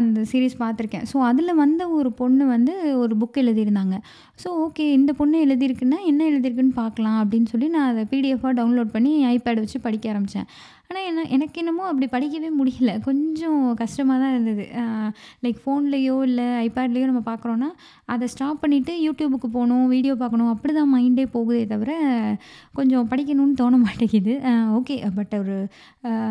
அந்த சீரீஸ் பார்த்துருக்கேன். ஸோ அதில் வந்த ஒரு பொண்ணு வந்து ஒரு புக் எழுதியிருந்தாங்க. ஸோ ஓகே இந்த பொண்ணு எழுதியிருக்குன்னா என்ன எழுதியிருக்குன்னு பார்க்கலாம் அப்படின்னு சொல்லி நான் அதை பிடிஎஃபாக டவுன்லோட் பண்ணி ஐபேட் வச்சு படிக்க ஆரம்பித்தேன் ஆனால் என்ன எனக்கு என்னமோ அப்படி படிக்கவே முடியல. கொஞ்சம் கஷ்டமாக தான் இருந்தது. லைக் ஃபோன்லேயோ இல்லை ஐபேட்லேயோ நம்ம பார்க்குறோன்னா அதை ஸ்டாப் பண்ணிவிட்டு யூடியூபுக்கு போகணும் வீடியோ பார்க்கணும் அப்படி தான் மைண்டே போகுதே தவிர கொஞ்சம் படிக்கணும்னு தோண மாட்டேங்குது. ஓகே பட் ஒரு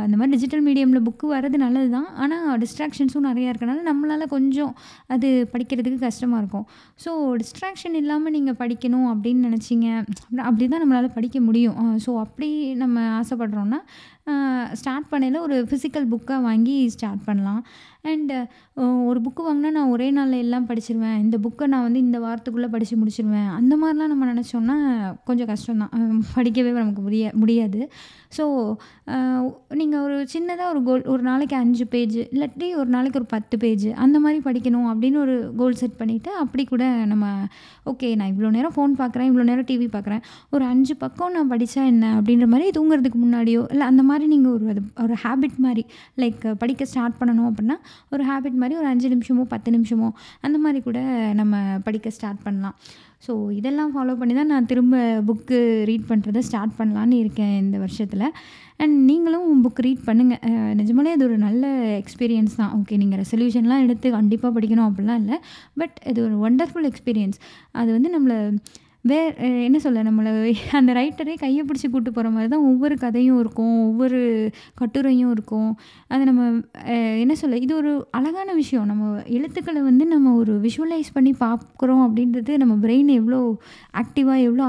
அந்த மாதிரி டிஜிட்டல் மீடியமில் புக்கு வர்றது நல்லது தான் ஆனால் டிஸ்ட்ராக்ஷன்ஸும் நிறையா இருக்கனால நம்மளால் கொஞ்சம் அது படிக்கிறதுக்கு கஷ்டமாக இருக்கும். ஸோ டிஸ்ட்ராக்ஷன் இல்லாமல் நீங்கள் படிக்கணும் அப்படின்னு நினச்சிங்க அப்படி தான் நம்மளால் படிக்க முடியும். ஸோ அப்படி நம்ம ஆசைப்படுறோன்னா ஸ்டார்ட் பண்ணையில் ஒரு ஃபிசிக்கல் புக்காக வாங்கி ஸ்டார்ட் பண்ணலாம். அண்டு ஒரு புக்கு வாங்கினா நான் ஒரே நாளில் எல்லாம் படிச்சிருவேன். இந்த புக்கை நான் வந்து இந்த வாரத்துக்குள்ளே படித்து முடிச்சிருவேன். அந்த மாதிரிலாம் நம்ம நினச்சோன்னா கொஞ்சம் கஷ்டம்தான். படிக்கவே நமக்கு முடிய முடியாது. ஸோ நீங்கள் ஒரு சின்னதாக ஒரு கோல் ஒரு நாளைக்கு அஞ்சு பேஜ் இல்லாட்டி ஒரு நாளைக்கு ஒரு பத்து பேஜ் அந்த மாதிரி படிக்கணும் அப்படின்னு ஒரு கோல் செட் பண்ணிவிட்டு அப்படி கூட நம்ம ஓகே நான் இவ்வளோ நேரம் ஃபோன் பார்க்குறேன் இவ்வளோ நேரம் டிவி பார்க்குறேன் ஒரு அஞ்சு பக்கம் நான் படித்தா என்ன அப்படின்ற மாதிரி தூங்குறதுக்கு முன்னாடியோ இல்லை அந்த மாதிரி நீங்கள் ஒரு அது ஒரு ஹேபிட் மாதிரி லைக் படிக்க ஸ்டார்ட் பண்ணணும் அப்படின்னா ஒரு ஹேபிட் மாதிரி ஒரு அஞ்சு நிமிஷமோ பத்து நிமிஷமோ அந்த மாதிரி கூட நம்ம படிக்க ஸ்டார்ட் பண்ணலாம். ஸோ இதெல்லாம் ஃபாலோ பண்ணி தான் நான் திரும்ப புக்கு ரீட் பண்ணுறதை ஸ்டார்ட் பண்ணலான்னு இருக்கேன் இந்த வருஷத்தில். அண்ட் நீங்களும் புக் ரீட் பண்ணுங்கள் நிஜமாலே அது ஒரு நல்ல எக்ஸ்பீரியன்ஸ் தான். ஓகே நீங்கள் ரெசல்யூஷன்லாம் எடுத்து கண்டிப்பாக படிக்கணும் அப்படிலாம் இல்லை. பட் இது ஒரு ஒண்டர்ஃபுல் எக்ஸ்பீரியன்ஸ் அது வந்து நம்மளை வே என்ன சொல்ல நம்மளை அந்த ரைட்டரே கையை பிடிச்சி கூப்பிட்டு போகிற மாதிரி தான் ஒவ்வொரு கதையும் இருக்கும் ஒவ்வொரு கட்டுரையும் இருக்கும். அது நம்ம என்ன சொல்ல இது ஒரு அழகான விஷயம். நம்ம எழுத்துக்களை வந்து நம்ம ஒரு விஷுவலைஸ் பண்ணி பார்க்குறோம் அப்படின்றது நம்ம பிரெயின் எவ்வளோ ஆக்டிவாக எவ்வளோ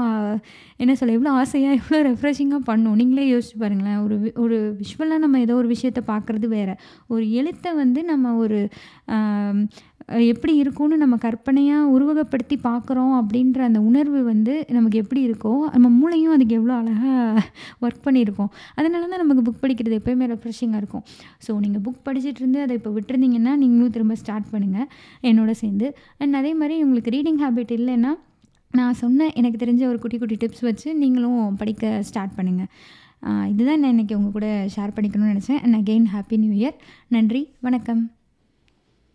என்ன சொல்ல எவ்வளோ ஆசையாக எவ்வளோ ரெஃப்ரெஷிங்காக பண்ணும். நீங்களே யோசிச்சு பாருங்களேன். ஒரு ஒரு விஷுவலாக நம்ம ஏதோ ஒரு விஷயத்தை பார்க்குறது வேறு. ஒரு எழுத்தை வந்து நம்ம ஒரு எப்படி இருக்கும்னு நம்ம கற்பனையாக உருவகப்படுத்தி பார்க்குறோம் அப்படின்ற அந்த உணர்வு வந்து நமக்கு எப்படி இருக்கோ நம்ம மூளையும் அதுக்கு எவ்வளோ அழகாக ஒர்க் பண்ணியிருக்கோம். அதனால தான் நமக்கு புக் படிக்கிறது எப்போயுமே ரெஃப்ரெஷிங்காக இருக்கும். ஸோ நீங்கள் புக் படிச்சுட்டு இருந்து அதை இப்போ விட்டுருந்தீங்கன்னா நீங்களும் திரும்ப ஸ்டார்ட் பண்ணுங்கள் என்னோட சேர்ந்து. அண்ட் அதே மாதிரி உங்களுக்கு ரீடிங் ஹேபிட் இல்லைன்னா நான் சொன்ன எனக்கு தெரிஞ்ச ஒரு குட்டி குட்டி டிப்ஸ் வச்சு நீங்களும் படிக்க ஸ்டார்ட் பண்ணுங்கள் இதுதான் நான் இன்றைக்கி உங்கள் கூட ஷேர் பண்ணிக்கணும்னு நினச்சேன். And again happy new year நன்றி. வணக்கம்.